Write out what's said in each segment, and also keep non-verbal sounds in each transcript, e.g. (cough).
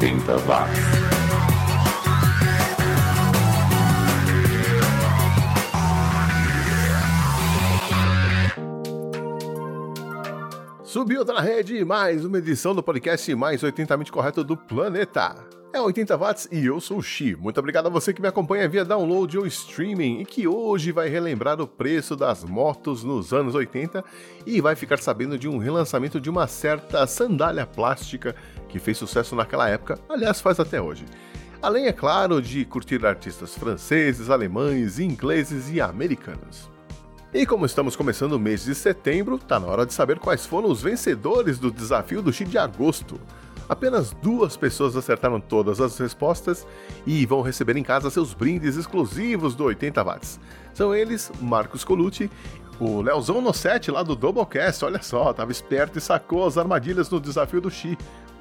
80 watts. Subiu na rede mais uma edição do podcast mais 80mente correto do planeta. É 80 watts e eu sou o Xi. Muito obrigado a você que me acompanha via download ou streaming e que hoje vai relembrar o preço das motos nos anos 80 e vai ficar sabendo de um relançamento de uma certa sandália plástica que fez sucesso naquela época, aliás, faz até hoje. Além, é claro, de curtir artistas franceses, alemães, ingleses e americanos. E como estamos começando o mês de setembro, tá na hora de saber quais foram os vencedores do desafio do Xi de agosto. Apenas duas pessoas acertaram todas as respostas e vão receber em casa seus brindes exclusivos do 80 watts. São eles Marcos Colucci, o Leozão no set lá do Doublecast, olha só, tava esperto e sacou as armadilhas no desafio do Xi.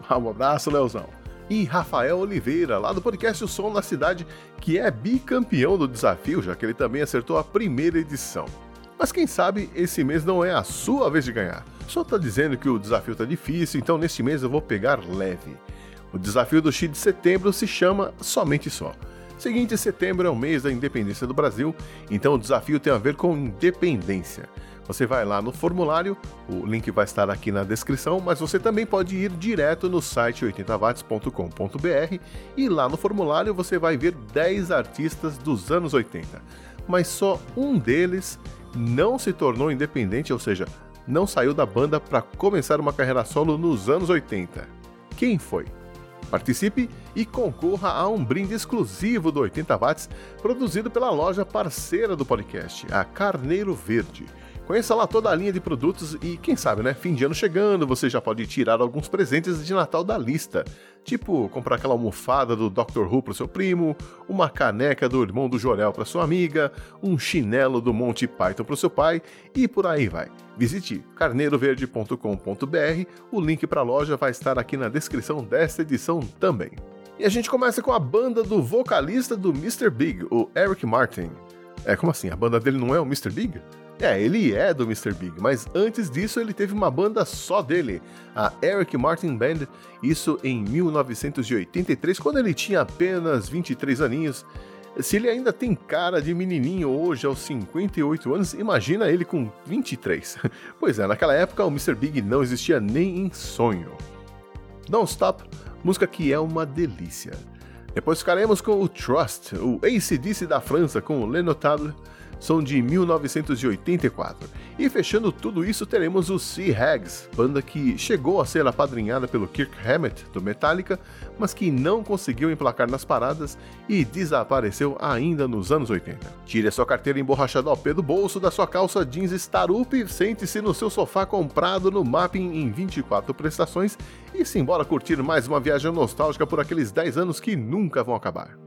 Um abraço, Leozão. E Rafael Oliveira, lá do podcast O Som da Cidade, que é bicampeão do desafio, já que ele também acertou a primeira edição. Mas quem sabe esse mês não é a sua vez de ganhar. Só tá dizendo que o desafio tá difícil, então neste mês eu vou pegar leve. O desafio do X de setembro se chama Somente Só. Seguinte, setembro é o mês da independência do Brasil, então o desafio tem a ver com independência. Você vai lá no formulário, o link vai estar aqui na descrição, mas você também pode ir direto no site 80watts.com.br e lá no formulário você vai ver 10 artistas dos anos 80. Mas só um deles não se tornou independente, ou seja, não saiu da banda para começar uma carreira solo nos anos 80. Quem foi? Participe e concorra a um brinde exclusivo do 80 Watts, produzido pela loja parceira do podcast, a Carneiro Verde. Conheça lá toda a linha de produtos e, quem sabe, né? Fim de ano chegando, você já pode tirar alguns presentes de Natal da lista. Tipo, comprar aquela almofada do Dr. Who pro seu primo, uma caneca do irmão do Jorel para sua amiga, um chinelo do Monty Python pro seu pai e por aí vai. Visite carneiroverde.com.br, o link para a loja vai estar aqui na descrição desta edição também. E a gente começa com a banda do vocalista do Mr. Big, o Eric Martin. É, como assim? A banda dele não é o Mr. Big? É, ele é do Mr. Big, mas antes disso ele teve uma banda só dele, a Eric Martin Band, isso em 1983, quando ele tinha apenas 23 aninhos. Se ele ainda tem cara de menininho hoje aos 58 anos, imagina ele com 23. (laughs) Pois é, naquela época o Mr. Big não existia nem em sonho. Don't Stop, música que é uma delícia. Depois ficaremos com o Trust, o ACDC da França com o Le Notable, são de 1984. E fechando tudo isso, teremos o Sea Hags, banda que chegou a ser apadrinhada pelo Kirk Hammett do Metallica, mas que não conseguiu emplacar nas paradas e desapareceu ainda nos anos 80. Tire a sua carteira emborrachada ao pé do bolso da sua calça jeans Starup, sente-se no seu sofá comprado no Mapping em 24 prestações e se embora curtir mais uma viagem nostálgica por aqueles 10 anos que nunca vão acabar.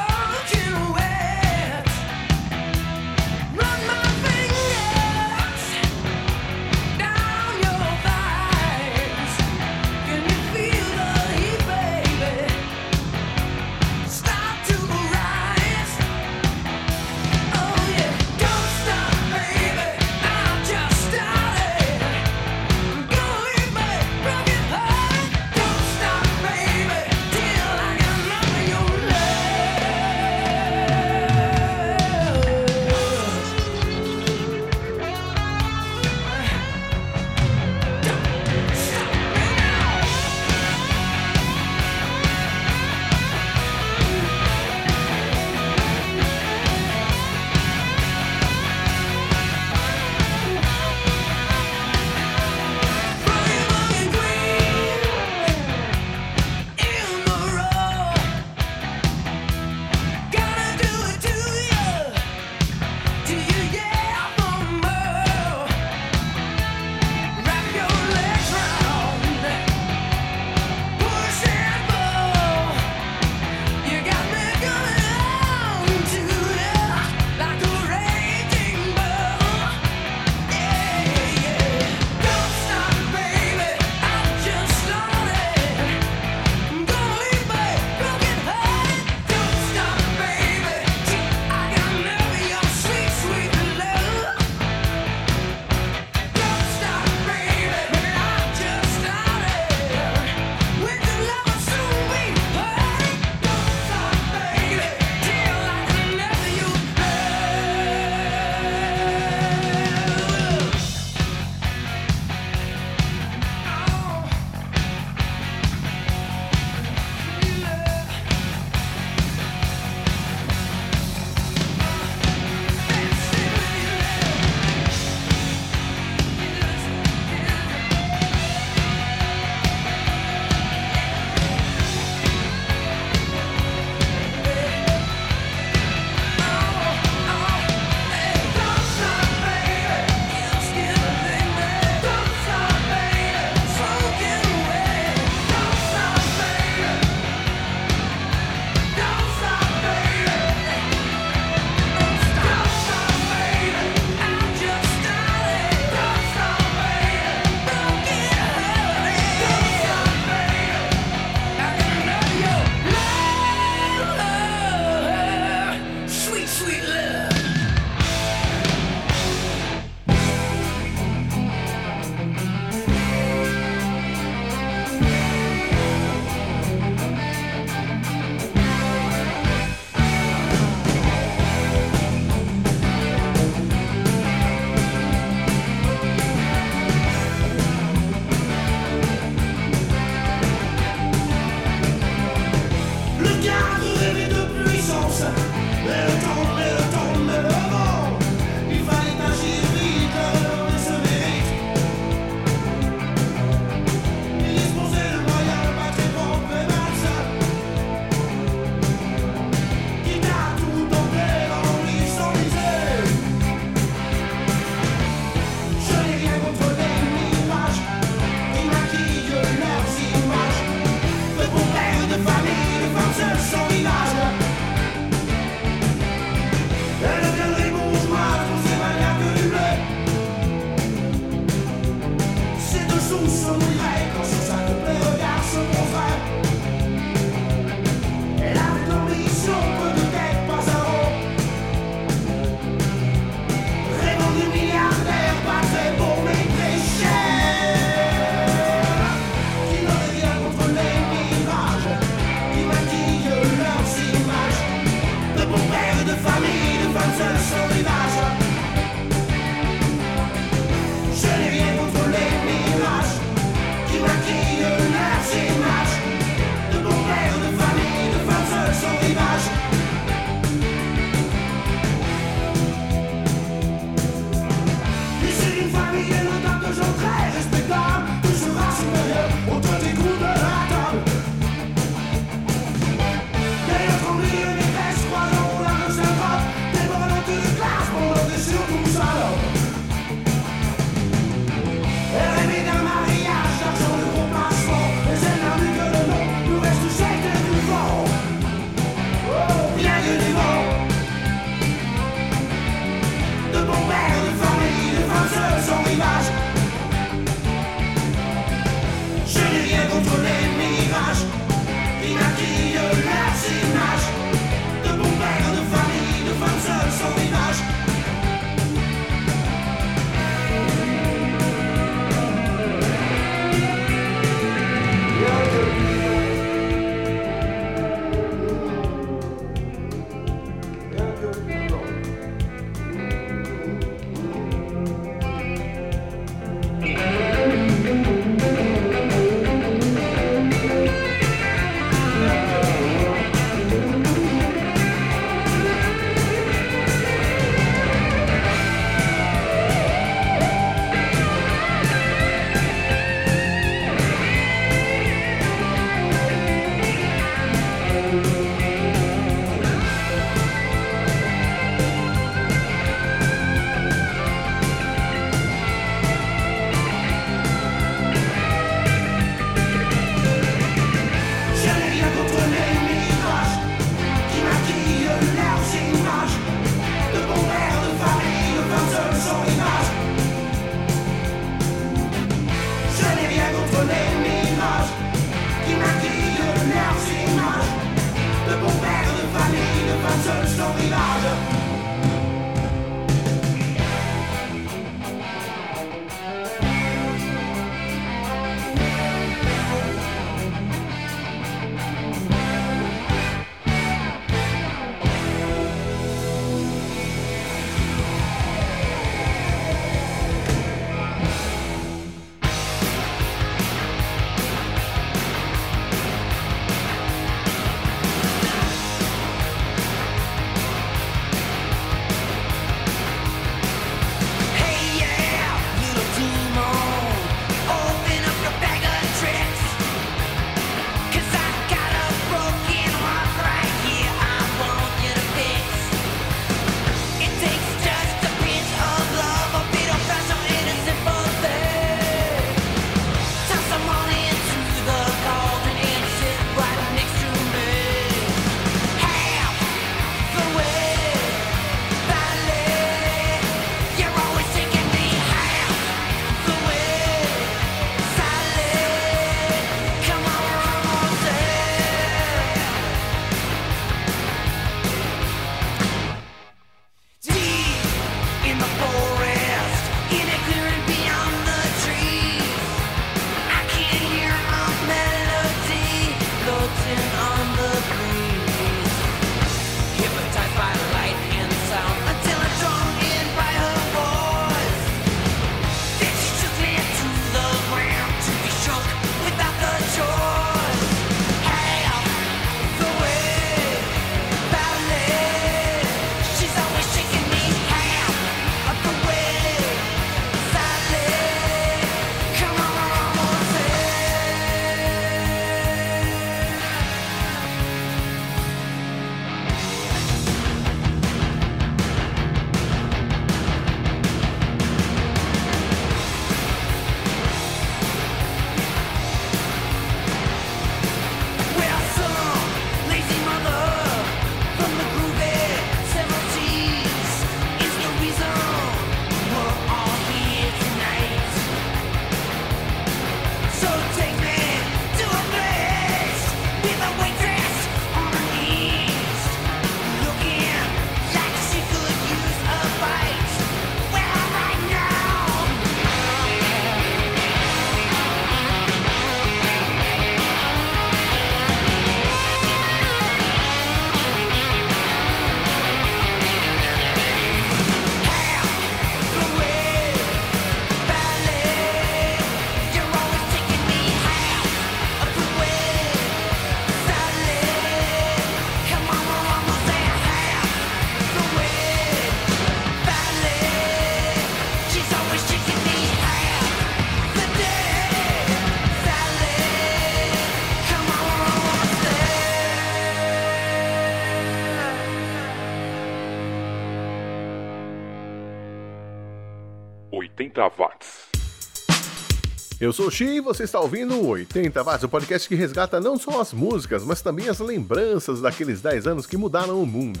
Eu sou o Xi e você está ouvindo o 80 Watts, o podcast que resgata não só as músicas, mas também as lembranças daqueles 10 anos que mudaram o mundo.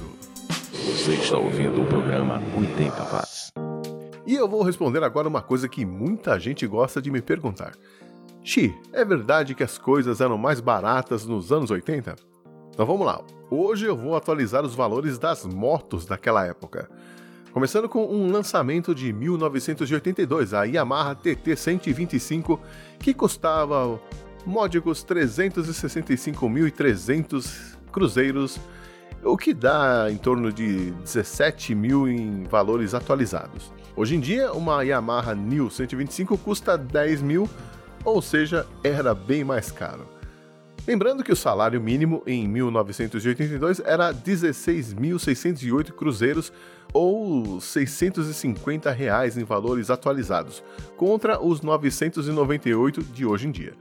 Você está ouvindo o programa 80 Watts. E eu vou responder agora uma coisa que muita gente gosta de me perguntar. Xi, é verdade que as coisas eram mais baratas nos anos 80? Então vamos lá. Hoje eu vou atualizar os valores das motos daquela época. Começando com um lançamento de 1982, a Yamaha TT 125, que custava módicos 365.300 cruzeiros, o que dá em torno de 17 mil em valores atualizados. Hoje em dia, uma Yamaha New 125 custa 10 mil, ou seja, era bem mais caro. Lembrando que o salário mínimo em 1982 era 16.608 cruzeiros ou 650 reais em valores atualizados, contra os 998 de hoje em dia.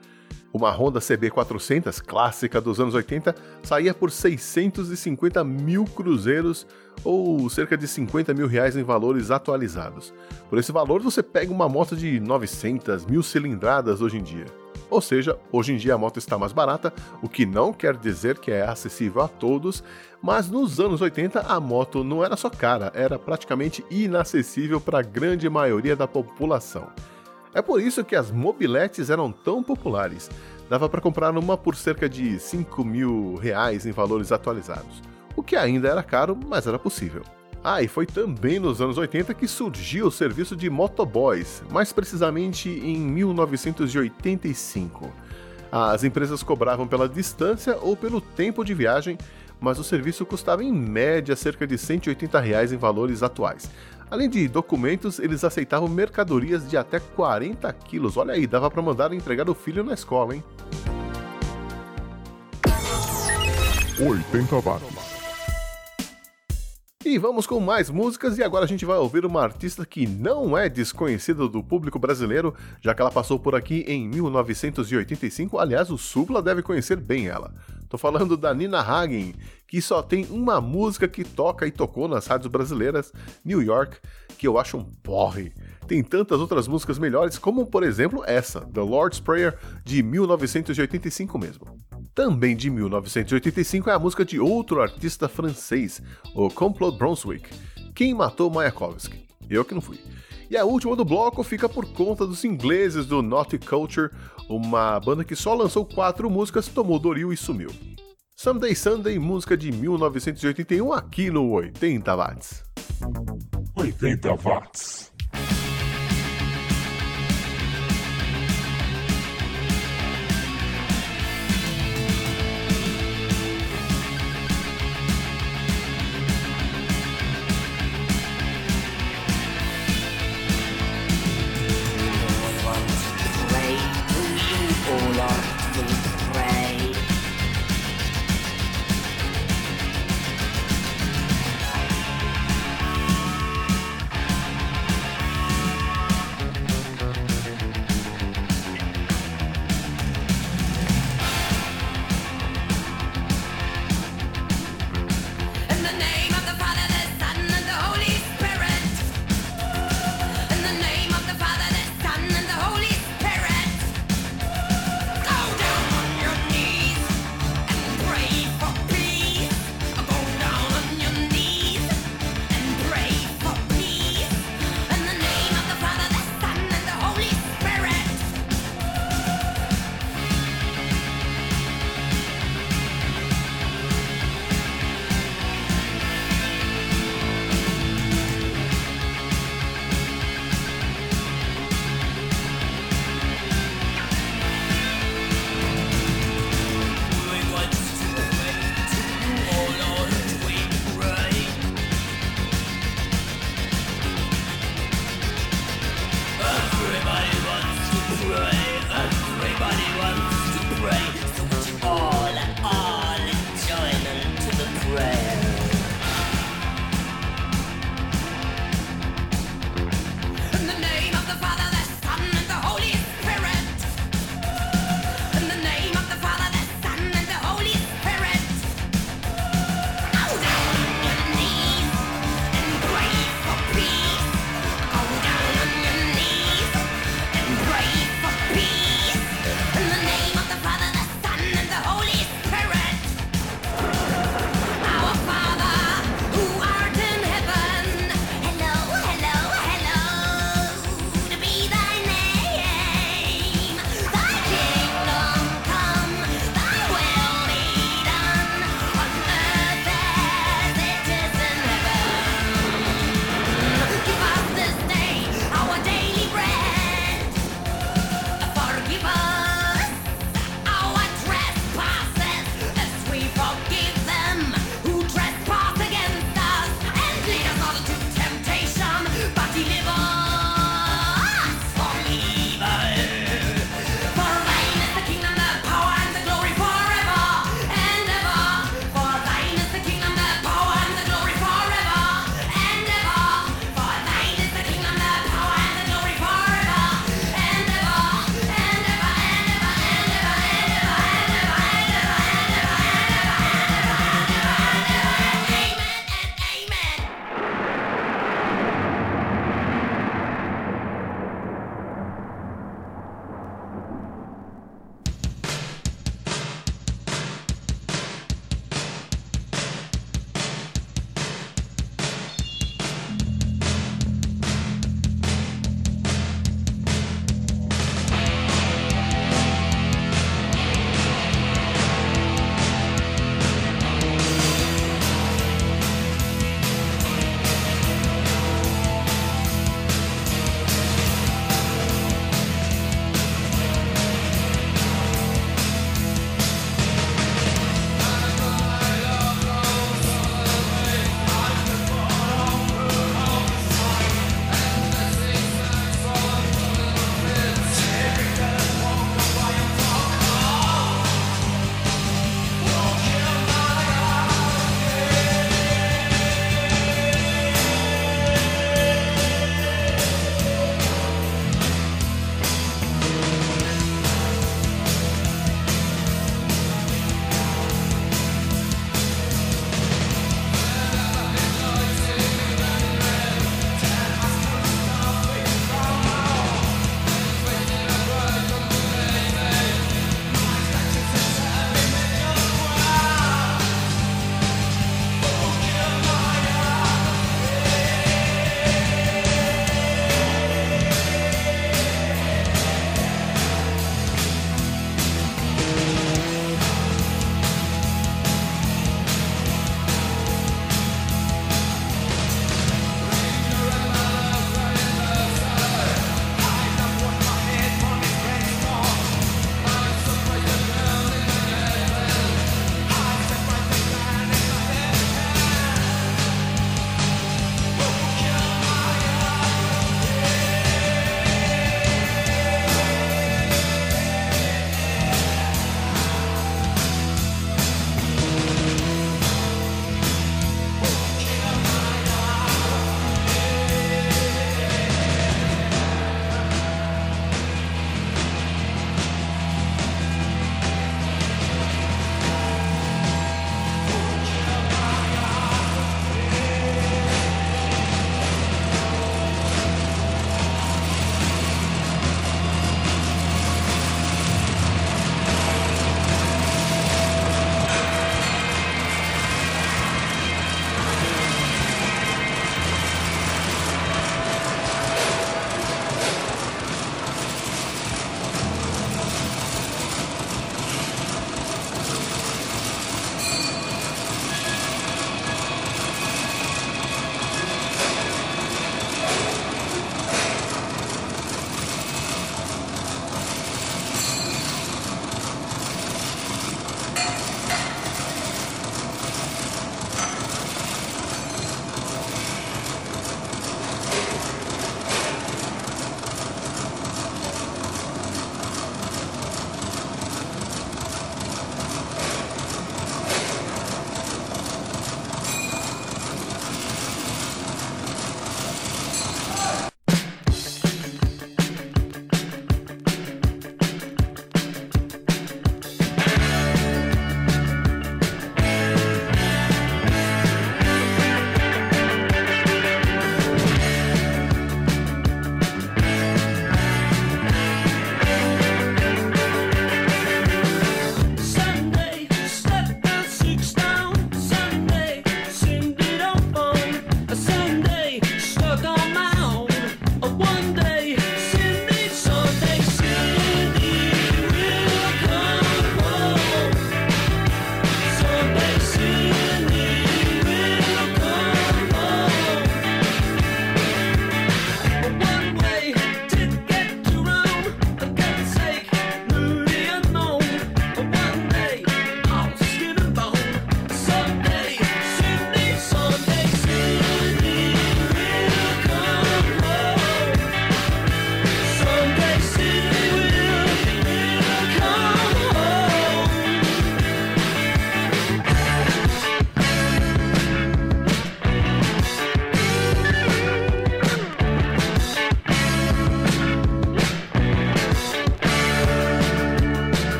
Uma Honda CB400 clássica dos anos 80 saía por 650 mil cruzeiros ou cerca de 50 mil reais em valores atualizados. Por esse valor você pega uma moto de 900 mil cilindradas hoje em dia. Ou seja, hoje em dia a moto está mais barata, o que não quer dizer que é acessível a todos, mas nos anos 80 a moto não era só cara, era praticamente inacessível para a grande maioria da população. É por isso que as mobiletes eram tão populares. Dava para comprar uma por cerca de 5 mil reais em valores atualizados, o que ainda era caro, mas era possível. Ah, e foi também nos anos 80 que surgiu o serviço de motoboys, mais precisamente em 1985. As empresas cobravam pela distância ou pelo tempo de viagem, mas o serviço custava em média cerca de 180 reais em valores atuais. Além de documentos, eles aceitavam mercadorias de até 40 quilos. Olha aí, dava para mandar entregar o filho na escola, hein? 80 watts. E vamos com mais músicas e agora a gente vai ouvir uma artista que não é desconhecida do público brasileiro, já que ela passou por aqui em 1985. Aliás, o Supla deve conhecer bem ela. Tô falando da Nina Hagen, que só tem uma música que toca e tocou nas rádios brasileiras, New York, que eu acho um porre. Tem tantas outras músicas melhores, como por exemplo essa, The Lord's Prayer, de 1985 mesmo. Também de 1985 é a música de outro artista francês, o Complot Brunswick, Quem Matou Mayakovsky. Eu que não fui. E a última do bloco fica por conta dos ingleses do Naughty Culture, uma banda que só lançou quatro músicas, tomou Doril e sumiu. Someday Sunday, música de 1981, aqui no 80 Watts. 80 watts.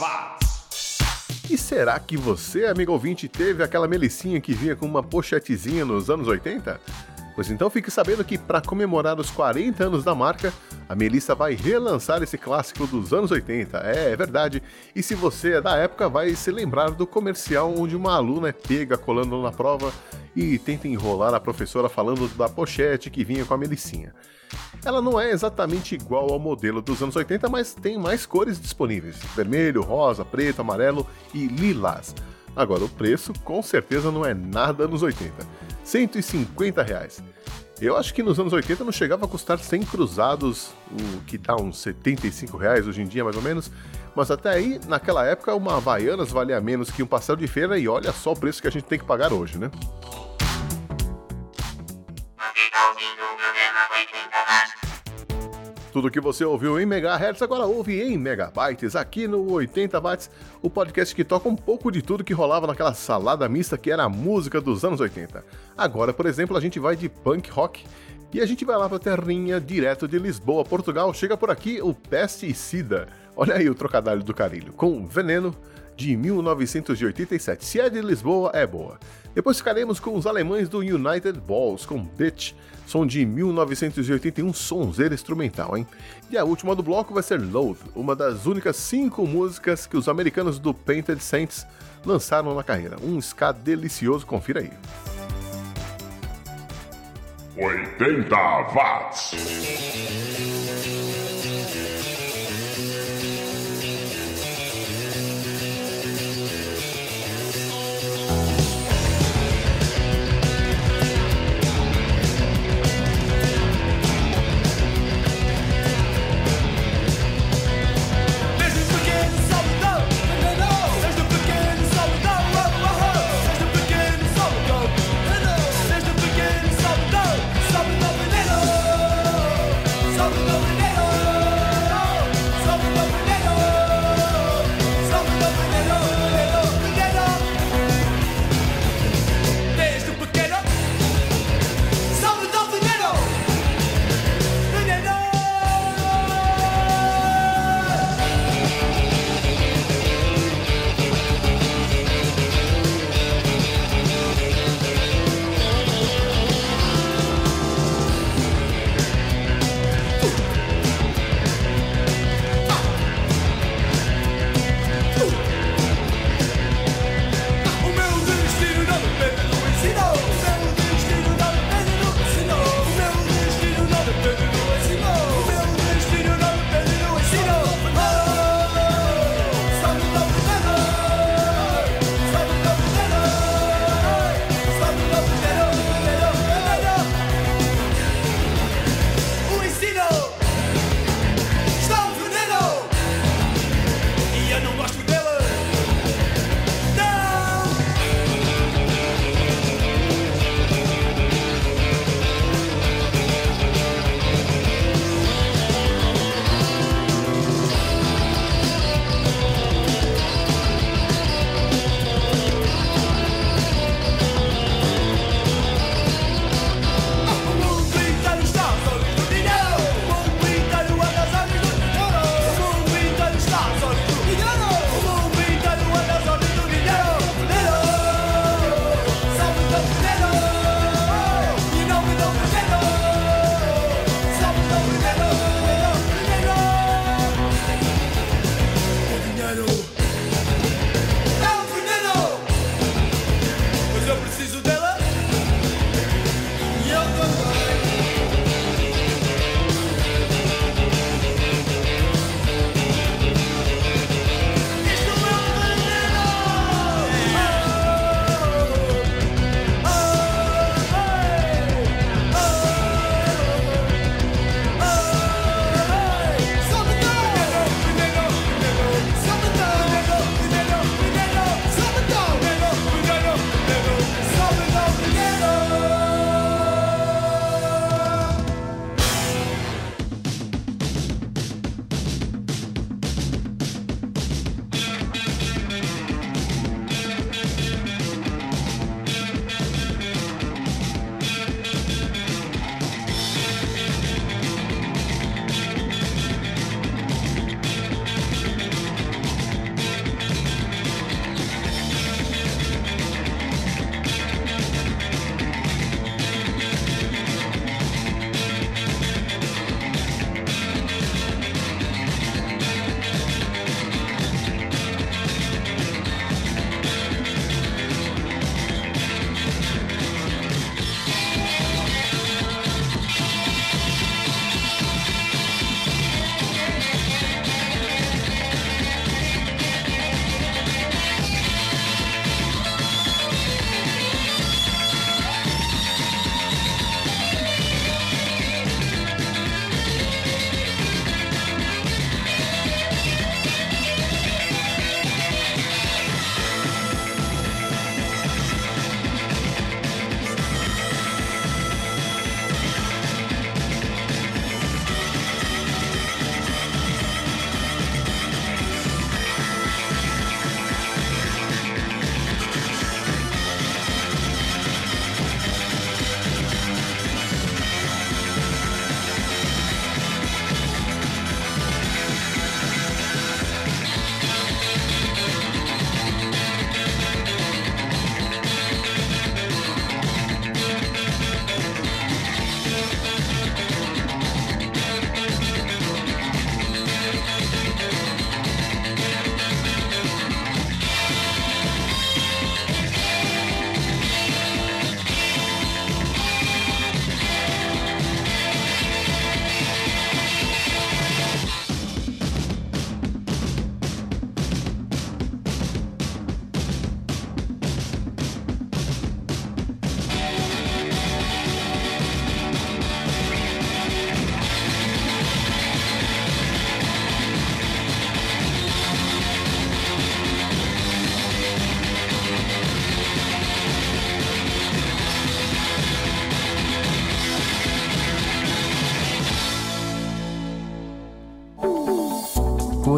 Watts. E será que você, amigo ouvinte, teve aquela melicinha que vinha com uma pochetezinha nos anos 80? Pois então fique sabendo que, para comemorar os 40 anos da marca, a Melissa vai relançar esse clássico dos anos 80. É, é verdade. E se você é da época, vai se lembrar do comercial onde uma aluna é pega colando na prova e tenta enrolar a professora falando da pochete que vinha com a Melissinha. Ela não é exatamente igual ao modelo dos anos 80, mas tem mais cores disponíveis: vermelho, rosa, preto, amarelo e lilás. Agora, o preço com certeza não é nada anos 80. 150 reais. Eu acho que nos anos 80 não chegava a custar 100 cruzados, o que dá uns 75 reais hoje em dia mais ou menos, mas até aí, naquela época, uma Havaianas valia menos que um pastel de feira e olha só o preço que a gente tem que pagar hoje, né? Tudo que você ouviu em megahertz agora ouve em megabytes aqui no 80 watts, o podcast que toca um pouco de tudo que rolava naquela salada mista que era a música dos anos 80. Agora, por exemplo, a gente vai de punk rock e a gente vai lá pra terrinha direto de Lisboa, Portugal. Chega por aqui o Pesticida. Olha aí o trocadilho do carilho, com Veneno de 1987. Se é de Lisboa, é boa. Depois ficaremos com os alemães do United Balls, com Ditch, som de 1981, sonzeira instrumental, hein? E a última do bloco vai ser Load, uma das únicas cinco músicas que os americanos do Painted Saints lançaram na carreira. Um ska delicioso, confira aí. 80 watts.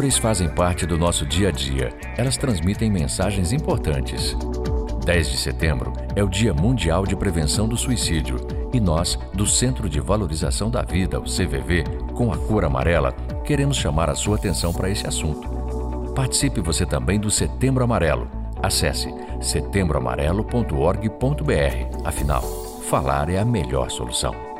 Cores fazem parte do nosso dia a dia. Elas transmitem mensagens importantes. 10 de setembro é o Dia Mundial de Prevenção do Suicídio e nós, do Centro de Valorização da Vida, o CVV, com a cor amarela, queremos chamar a sua atenção para esse assunto. Participe você também do Setembro Amarelo. Acesse setembroamarelo.org.br. Afinal, falar é a melhor solução.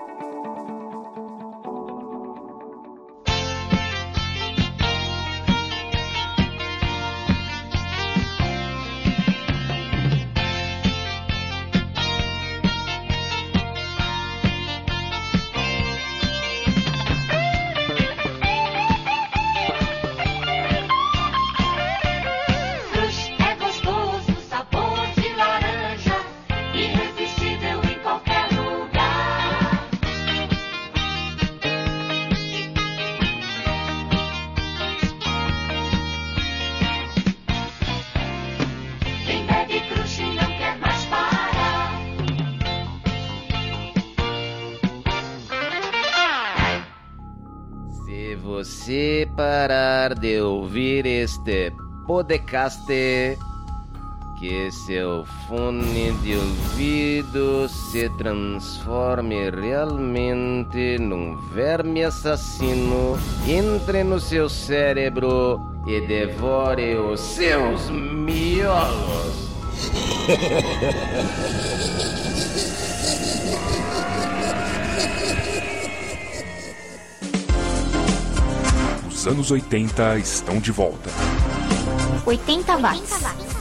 Você parar de ouvir este podcast, que seu fone de ouvido se transforme realmente num verme assassino, entre no seu cérebro e devore os seus miolos. (laughs) Os anos 80 estão de volta. 80 watts. Nailed it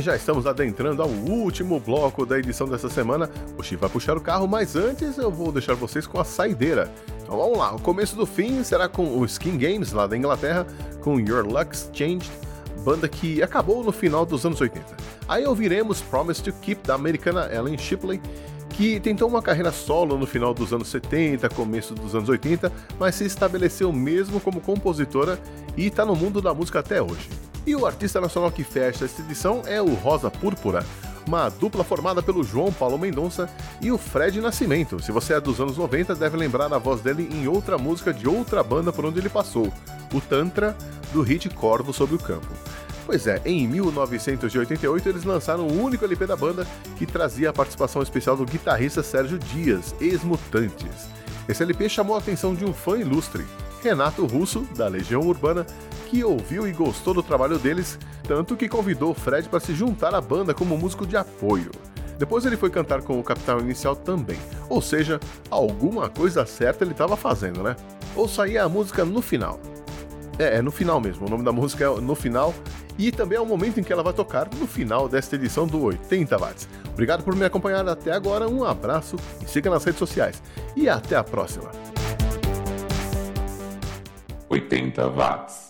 Já estamos adentrando ao último bloco da edição dessa semana. O Chi vai puxar o carro, mas antes eu vou deixar vocês com a saideira. Então vamos lá, o começo do fim será com o Skin Games lá da Inglaterra, com Your Luck's Changed, banda que acabou no final dos anos 80. Aí ouviremos Promise to Keep da americana Ellen Shipley, que tentou uma carreira solo no final dos anos 70, começo dos anos 80, mas se estabeleceu mesmo como compositora e está no mundo da música até hoje. E o artista nacional que fecha esta edição é o Rosa Púrpura, uma dupla formada pelo João Paulo Mendonça e o Fred Nascimento. Se você é dos anos 90, deve lembrar a voz dele em outra música de outra banda por onde ele passou, o Tantra, do hit Corvo sobre o Campo. Pois é, em 1988 eles lançaram o único LP da banda que trazia a participação especial do guitarrista Sérgio Dias, ex-Mutantes. Esse LP chamou a atenção de um fã ilustre, Renato Russo, da Legião Urbana, que ouviu e gostou do trabalho deles, tanto que convidou Fred para se juntar à banda como músico de apoio. Depois ele foi cantar com o Capital Inicial também, ou seja, alguma coisa certa ele estava fazendo, né? Ouça aí a música no final. É, é no final mesmo, o nome da música é No Final, e também é o momento em que ela vai tocar no final desta edição do 80 Watts. Obrigado por me acompanhar até agora, um abraço e siga nas redes sociais. E até a próxima! 80 watts.